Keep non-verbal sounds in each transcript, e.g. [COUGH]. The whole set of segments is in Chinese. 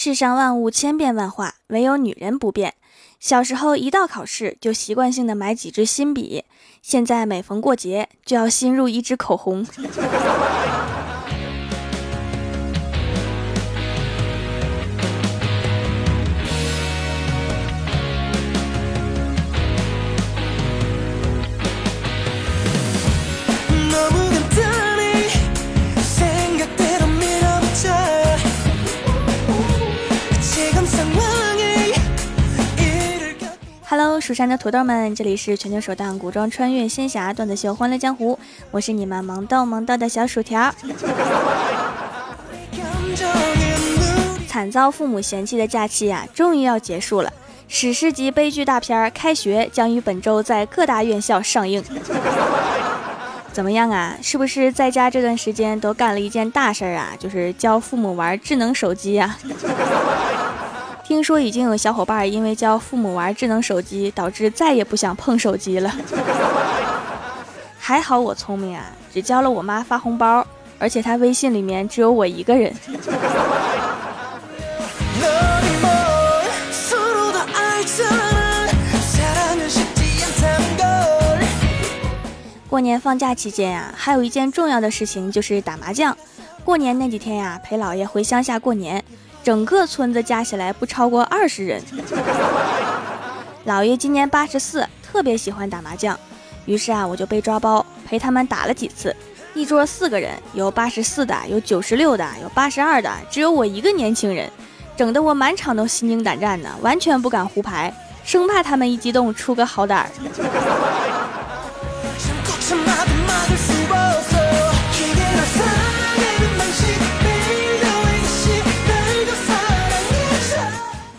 世上万物千变万化，唯有女人不变。小时候一到考试就习惯性的买几支新笔，现在每逢过节就要新入一支口红。[LAUGHS] Hello，蜀山的土豆们，这里是全球首档古装穿越仙侠段子秀《欢乐江湖》，我是你们萌逗萌逗的小薯条。[LAUGHS] 惨遭父母嫌弃的假期呀，终于要结束了。史诗级悲剧大片《开学》将于本周在各大院校上映。[LAUGHS] 怎么样啊？是不是在家这段时间都干了一件大事啊？就是教父母玩智能手机呀？听说已经有小伙伴因为教父母玩智能手机，导致再也不想碰手机了。[LAUGHS] 还好我聪明啊，只教了我妈发红包，而且她微信里面只有我一个人。过年放假期间呀，还有一件重要的事情就是打麻将。过年那几天呀，陪姥爷回乡下过年。整个村子加起来不超过二十人。老爷今年八十四，特别喜欢打麻将，于是啊，我就被抓包陪他们打了几次。一桌四个人，有八十四的，有九十六的，有八十二的，只有我一个年轻人，整得我满场都心惊胆战的，完全不敢胡牌，生怕他们一激动出个好胆儿。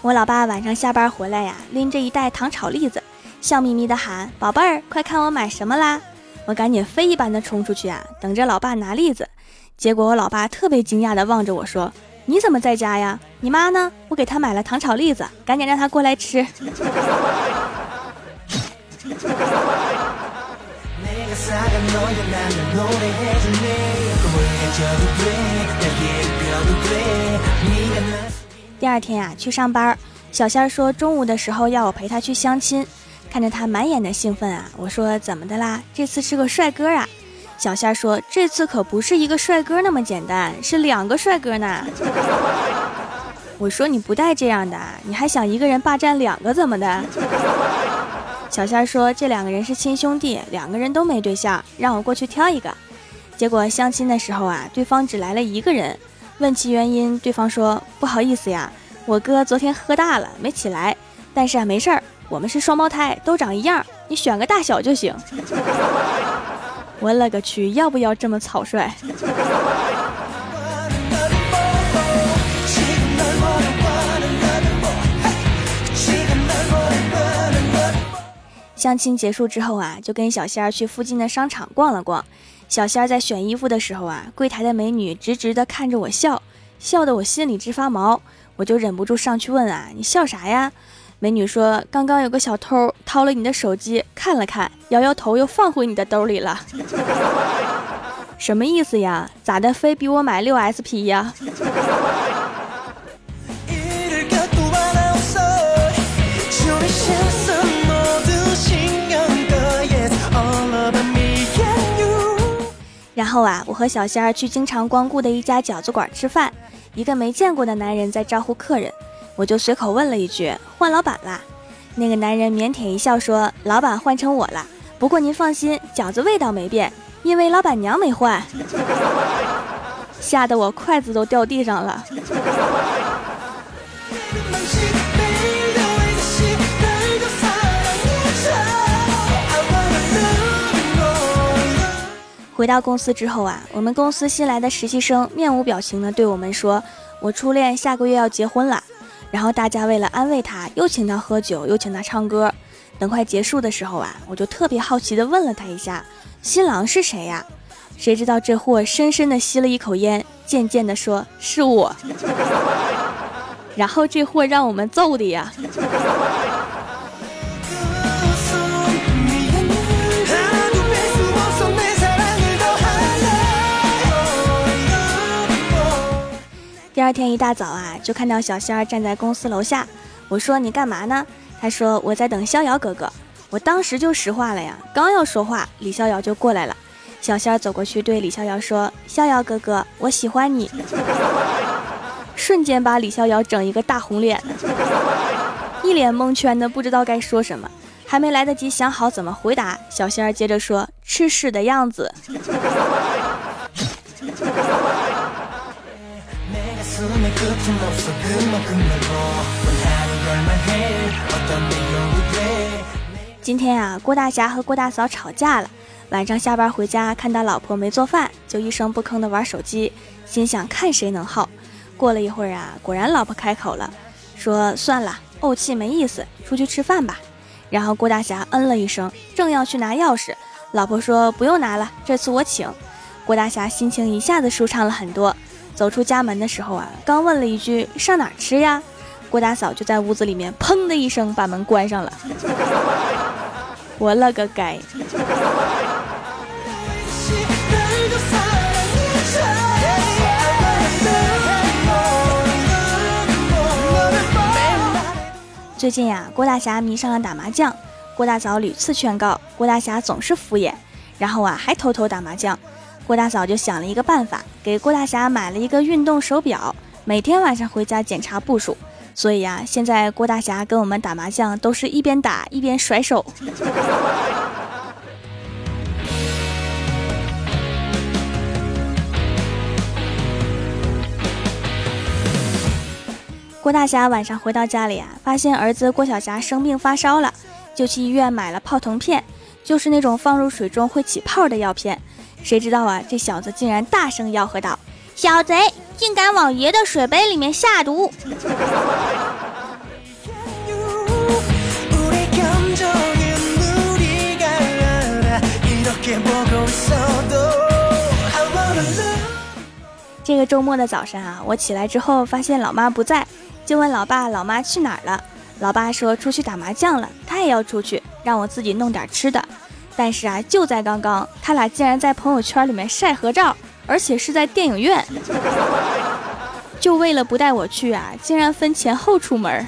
我老爸晚上下班回来呀，拎着一袋糖炒栗子，笑眯眯的喊：“宝贝儿，快看我买什么啦！”我赶紧飞一般的冲出去啊，等着老爸拿栗子。结果我老爸特别惊讶的望着我说：“你怎么在家呀？你妈呢？我给她买了糖炒栗子，赶紧让她过来吃。”第二天呀，去上班，小仙儿说中午的时候要我陪他去相亲，看着他满眼的兴奋啊，我说怎么的啦？这次是个帅哥啊！小仙儿说这次可不是一个帅哥那么简单，是两个帅哥呢。[LAUGHS] 我说你不带这样的，你还想一个人霸占两个怎么的？[LAUGHS] 小仙儿说这两个人是亲兄弟，两个人都没对象，让我过去挑一个。结果相亲的时候啊，对方只来了一个人。问其原因，对方说：“不好意思呀，我哥昨天喝大了，没起来。但是啊，没事儿，我们是双胞胎，都长一样，你选个大小就行。”我勒个去，要不要这么草率？[LAUGHS] 相亲结束之后啊，就跟小仙儿去附近的商场逛了逛。小仙儿在选衣服的时候啊，柜台的美女直直的看着我笑，笑得我心里直发毛，我就忍不住上去问啊，你笑啥呀？美女说，刚刚有个小偷掏了你的手机，看了看，摇摇头又放回你的兜里了。[LAUGHS] 什么意思呀？咋的，非逼我买六 SP 呀？然后啊，我和小仙儿去经常光顾的一家饺子馆吃饭，一个没见过的男人在招呼客人，我就随口问了一句：“换老板啦？”那个男人腼腆一笑说：“老板换成我了，不过您放心，饺子味道没变，因为老板娘没换。”吓得我筷子都掉地上了。回到公司之后啊，我们公司新来的实习生面无表情的对我们说：“我初恋下个月要结婚了。”然后大家为了安慰他，又请他喝酒，又请他唱歌。等快结束的时候啊，我就特别好奇的问了他一下：“新郎是谁呀？”谁知道这货深深的吸了一口烟，渐渐的说：“是我。[LAUGHS] ”然后这货让我们揍的呀。第二天一大早啊，就看到小仙儿站在公司楼下。我说你干嘛呢？他说我在等逍遥哥哥。我当时就石化了呀，刚要说话，李逍遥就过来了。小仙儿走过去对李逍遥说：“逍遥哥哥，我喜欢你。” [LAUGHS] 瞬间把李逍遥整一个大红脸，[LAUGHS] 一脸蒙圈的不知道该说什么，还没来得及想好怎么回答，小仙儿接着说：“吃屎的样子。”今天啊，郭大侠和郭大嫂吵架了。晚上下班回家，看到老婆没做饭，就一声不吭的玩手机，心想看谁能耗。过了一会儿啊，果然老婆开口了，说算了，怄气没意思，出去吃饭吧。然后郭大侠嗯了一声，正要去拿钥匙，老婆说不用拿了，这次我请。郭大侠心情一下子舒畅了很多。走出家门的时候啊，刚问了一句上哪吃呀，郭大嫂就在屋子里面砰的一声把门关上了。我了个该！最近呀，郭大侠迷上了打麻将，郭大嫂屡次劝告，郭大侠总是敷衍，然后啊还偷偷打麻将。郭大嫂就想了一个办法，给郭大侠买了一个运动手表，每天晚上回家检查步数。所以呀，现在郭大侠跟我们打麻将都是一边打一边甩手。[LAUGHS] 郭大侠晚上回到家里啊，发现儿子郭小霞生病发烧了，就去医院买了泡腾片，就是那种放入水中会起泡的药片。谁知道啊？这小子竟然大声吆喝道：“小贼，竟敢往爷的水杯里面下毒！”这个周末的早上啊，我起来之后发现老妈不在，就问老爸：“老妈去哪儿了？”老爸说：“出去打麻将了，他也要出去，让我自己弄点吃的。”但是啊，就在刚刚，他俩竟然在朋友圈里面晒合照，而且是在电影院，就为了不带我去啊，竟然分前后出门。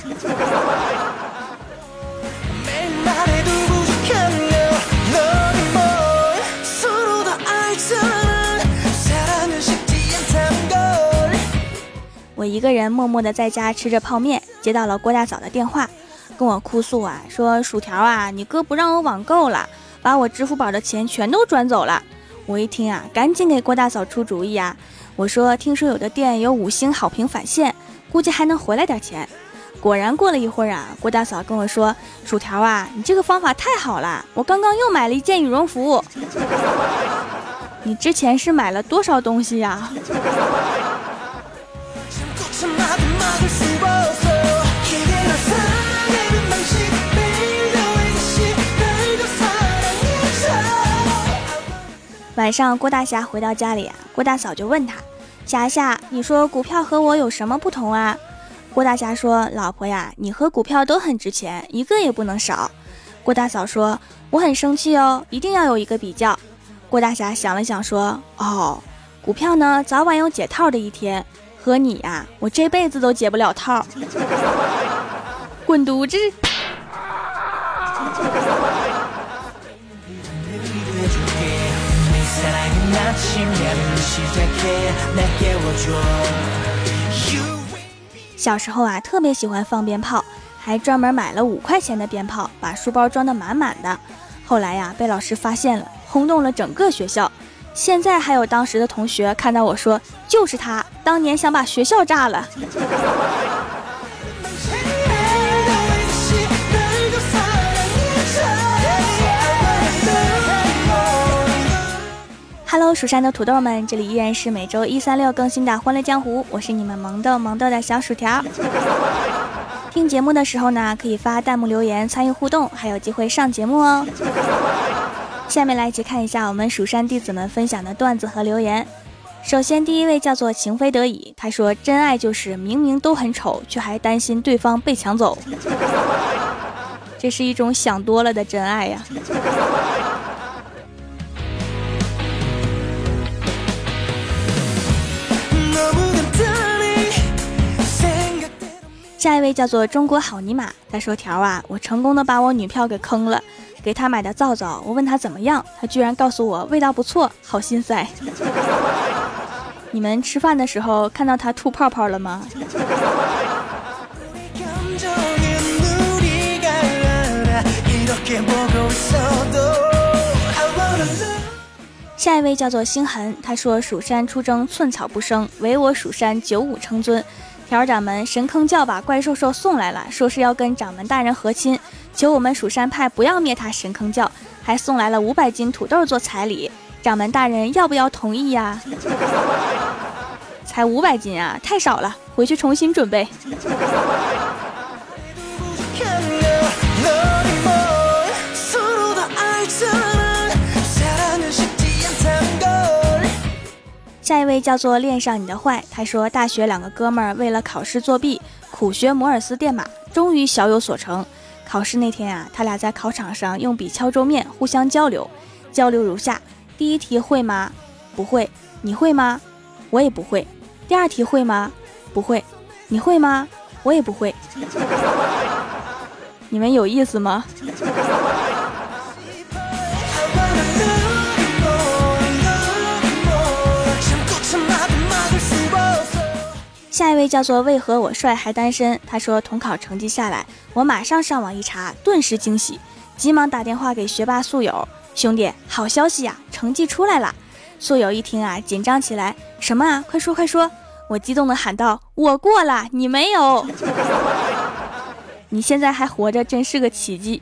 我一个人默默的在家吃着泡面，接到了郭大嫂的电话，跟我哭诉啊，说薯条啊，你哥不让我网购了。把我支付宝的钱全都转走了，我一听啊，赶紧给郭大嫂出主意啊！我说，听说有的店有五星好评返现，估计还能回来点钱。果然过了一会儿啊，郭大嫂跟我说：“薯条啊，你这个方法太好了，我刚刚又买了一件羽绒服。[LAUGHS] 你之前是买了多少东西呀？”晚上，郭大侠回到家里啊，郭大嫂就问他：“霞霞，你说股票和我有什么不同啊？”郭大侠说：“老婆呀，你和股票都很值钱，一个也不能少。”郭大嫂说：“我很生气哦，一定要有一个比较。”郭大侠想了想说：“哦，股票呢，早晚有解套的一天，和你呀，我这辈子都解不了套。[LAUGHS] 滚犊子！”小时候啊，特别喜欢放鞭炮，还专门买了五块钱的鞭炮，把书包装得满满的。后来呀，被老师发现了，轰动了整个学校。现在还有当时的同学看到我说：“就是他，当年想把学校炸了。”蜀山的。土豆们，这里依然是每周一、三、六更新的《欢乐江湖》，我是你们萌豆萌豆的小薯条。听节目的时候呢，可以发弹幕留言参与互动，还有机会上节目哦。下面来一起看一下我们蜀山弟子们分享的段子和留言。首先，第一位叫做情非得已，他说：“真爱就是明明都很丑，却还担心对方被抢走。”这是一种想多了的真爱呀。下一位叫做中国好尼玛，他说条啊，我成功的把我女票给坑了，给他买的皂皂，我问他怎么样，他居然告诉我味道不错，好心塞。[LAUGHS] 你们吃饭的时候看到他吐泡泡了吗？下一位叫做星痕，他说蜀山出征寸草不生，唯我蜀山九五称尊。条掌门，神坑教把怪兽兽送来了，说是要跟掌门大人和亲，求我们蜀山派不要灭他神坑教，还送来了五百斤土豆做彩礼，掌门大人要不要同意呀？才五百斤啊，太少了，回去重新准备。下一位叫做恋上你的坏，他说大学两个哥们儿为了考试作弊，苦学摩尔斯电码，终于小有所成。考试那天啊，他俩在考场上用笔敲桌面，互相交流，交流如下：第一题会吗？不会。你会吗？我也不会。第二题会吗？不会。你会吗？我也不会。你们有意思吗？下一位叫做为何我帅还单身？他说统考成绩下来，我马上上网一查，顿时惊喜，急忙打电话给学霸宿友，兄弟，好消息呀，成绩出来了！宿友一听啊，紧张起来，什么啊？快说快说！我激动的喊道，我过了，你没有，你现在还活着，真是个奇迹。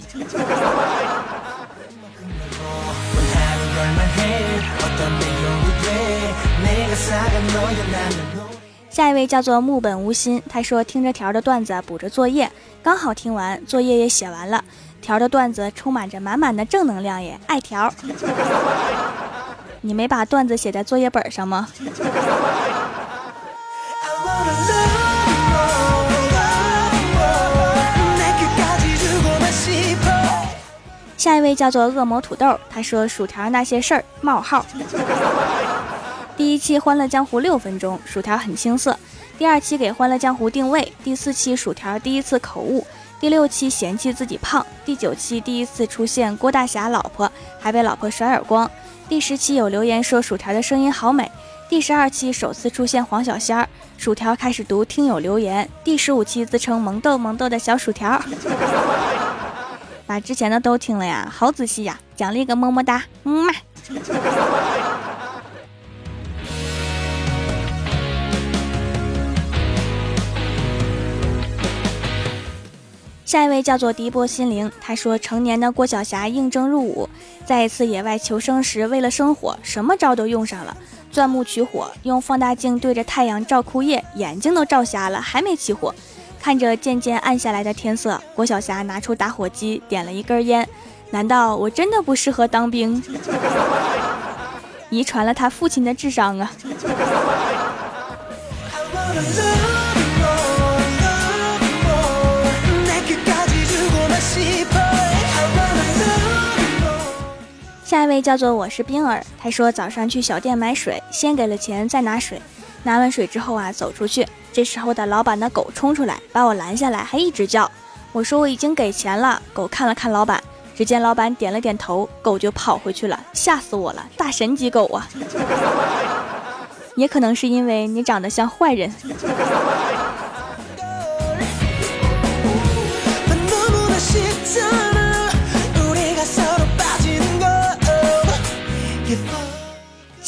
下一位叫做木本无心，他说听着条的段子补着作业，刚好听完，作业也写完了。条的段子充满着满满的正能量耶，爱条。[LAUGHS] 你没把段子写在作业本上吗？[LAUGHS] 下一位叫做恶魔土豆，他说薯条那些事儿冒号。第一期《欢乐江湖》六分钟，薯条很青涩；第二期给《欢乐江湖》定位；第四期薯条第一次口误；第六期嫌弃自己胖；第九期第一次出现郭大侠老婆，还被老婆甩耳光；第十期有留言说薯条的声音好美；第十二期首次出现黄小仙儿，薯条开始读听友留言；第十五期自称萌豆萌豆的小薯条，把之前的都听了呀，好仔细呀，奖励个么么哒，嗯嘛。下一位叫做迪波心灵，他说成年的郭晓霞应征入伍，在一次野外求生时，为了生火，什么招都用上了，钻木取火，用放大镜对着太阳照枯叶，眼睛都照瞎了，还没起火。看着渐渐暗下来的天色，郭晓霞拿出打火机，点了一根烟。难道我真的不适合当兵？遗传了他父亲的智商啊！下一位叫做我是冰儿，他说早上去小店买水，先给了钱再拿水，拿完水之后啊走出去，这时候的老板的狗冲出来把我拦下来，还一直叫。我说我已经给钱了，狗看了看老板，只见老板点了点头，狗就跑回去了，吓死我了，大神级狗啊！[LAUGHS] 也可能是因为你长得像坏人。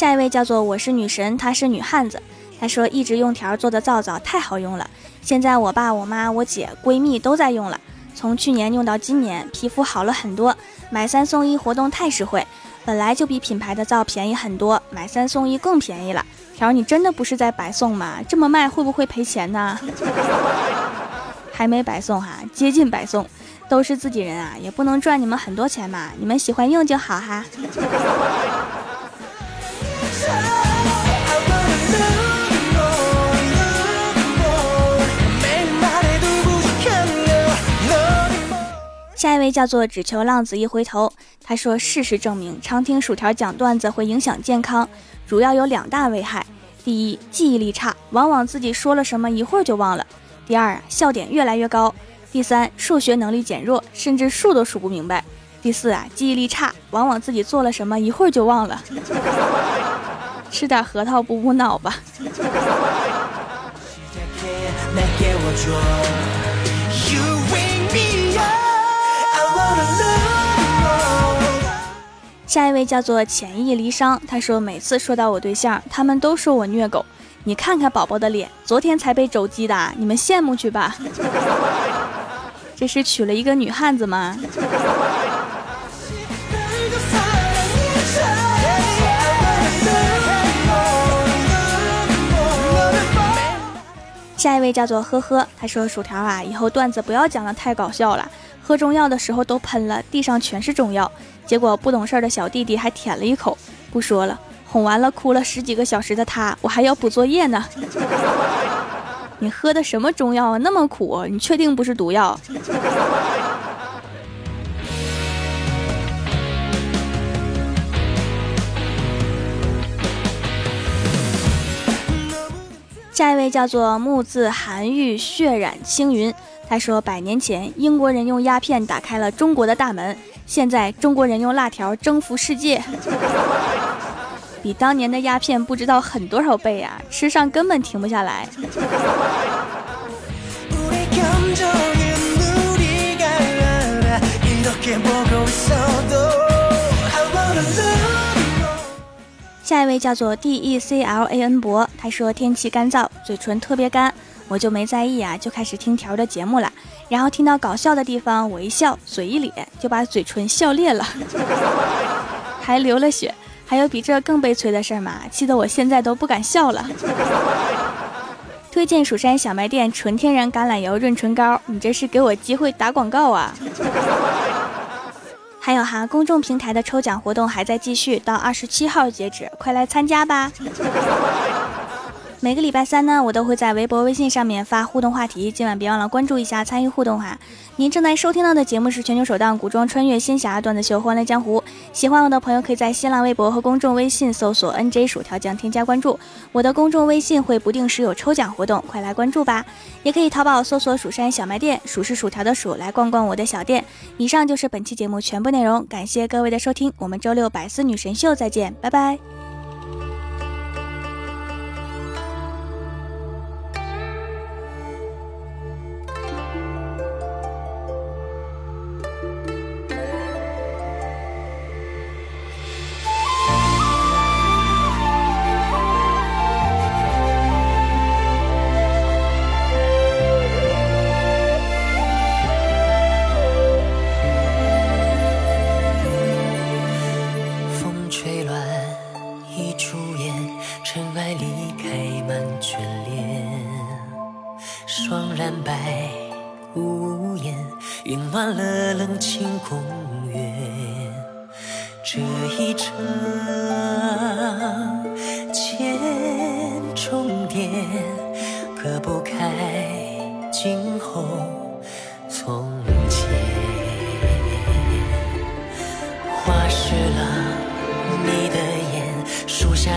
下一位叫做我是女神，她是女汉子。她说一直用条做的皂皂太好用了，现在我爸、我妈、我姐、闺蜜都在用了。从去年用到今年，皮肤好了很多。买三送一活动太实惠，本来就比品牌的皂便宜很多，买三送一更便宜了。条，你真的不是在白送吗？这么卖会不会赔钱呢？[LAUGHS] 还没白送哈，接近白送，都是自己人啊，也不能赚你们很多钱嘛。你们喜欢用就好哈。下一位叫做只求浪子一回头，他说：“事实证明，常听薯条讲段子会影响健康，主要有两大危害。第一，记忆力差，往往自己说了什么一会儿就忘了；第二，笑点越来越高；第三，数学能力减弱，甚至数都数不明白；第四啊，记忆力差，往往自己做了什么一会儿就忘了。[LAUGHS] 吃点核桃补补脑吧。[LAUGHS] 下一位叫做浅意离殇，他说每次说到我对象，他们都说我虐狗。你看看宝宝的脸，昨天才被肘击的，你们羡慕去吧。[LAUGHS] 这是娶了一个女汉子吗？下一位叫做呵呵，他说薯条啊，以后段子不要讲的太搞笑了。喝中药的时候都喷了，地上全是中药。结果不懂事的小弟弟还舔了一口。不说了，哄完了哭了十几个小时的他，我还要补作业呢。[LAUGHS] 你喝的什么中药啊？那么苦，你确定不是毒药？下一位叫做木字寒玉血染青云，他说：百年前英国人用鸦片打开了中国的大门，现在中国人用辣条征服世界，[LAUGHS] 比当年的鸦片不知道狠多少倍啊！吃上根本停不下来。下一位叫做 D E C L A N 博，他说天气干燥，嘴唇特别干，我就没在意啊，就开始听条的节目了。然后听到搞笑的地方，我一笑，嘴一咧，就把嘴唇笑裂了，还流了血。还有比这更悲催的事儿吗？气得我现在都不敢笑了。推荐蜀山小卖店纯天然橄榄油润唇膏，你这是给我机会打广告啊！还有哈，公众平台的抽奖活动还在继续，到二十七号截止，快来参加吧！每个礼拜三呢，我都会在微博、微信上面发互动话题，今晚别忘了关注一下，参与互动哈。您正在收听到的节目是全球首档古装穿越仙侠段子秀《欢乐江湖》，喜欢我的朋友可以在新浪微博和公众微信搜索 “nj 薯条酱”添加关注，我的公众微信会不定时有抽奖活动，快来关注吧！也可以淘宝搜索“蜀山小卖店”，薯是薯条的薯，来逛逛我的小店。以上就是本期节目全部内容，感谢各位的收听，我们周六百思女神秀再见，拜拜。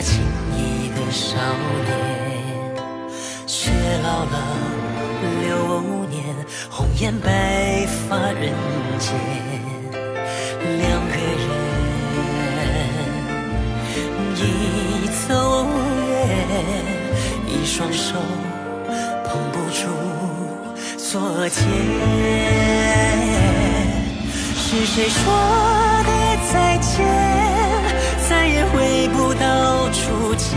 仅一个少年，却老了流年，红颜白发人间，两个人一走远，一双手捧不住昨天，是谁说的再见？再也回不到初见。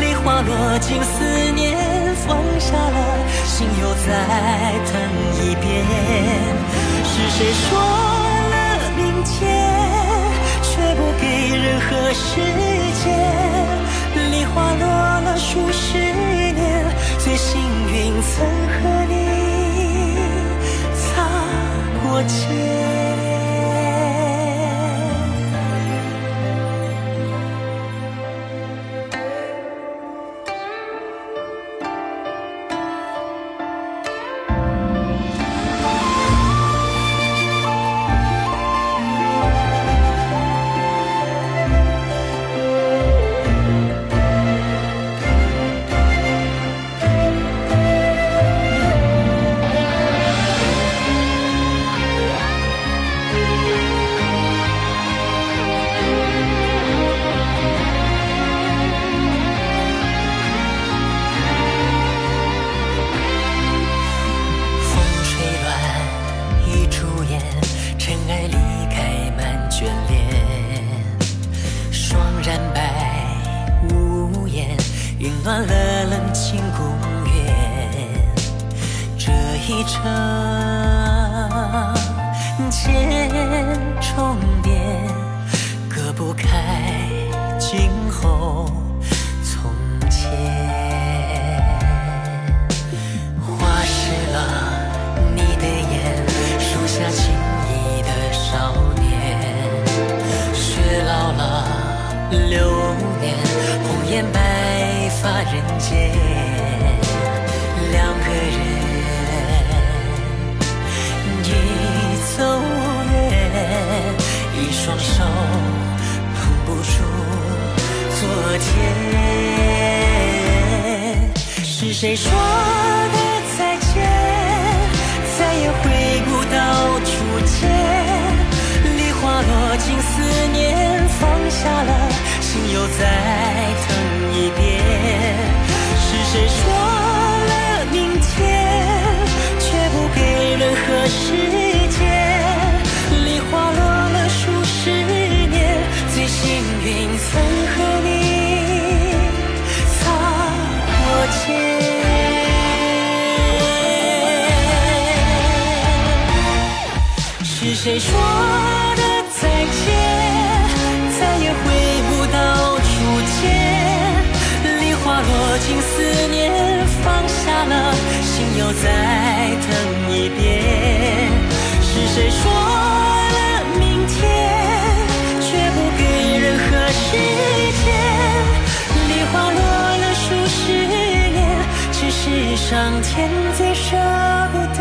梨花落尽思念，放下了心又再疼一遍。是谁说流年，红颜白发人间，两个人一走远，一双手碰不出昨天。是谁说的再见？再也回不到初见。梨花落尽思念，放下了，心又再疼一遍。是谁说了明天，却不给任何时间？梨花落了数十年，最幸运曾和你擦过肩。是谁说再等一遍。是谁说了明天，却不给任何时间？梨花落了数十年，只是上天最舍不得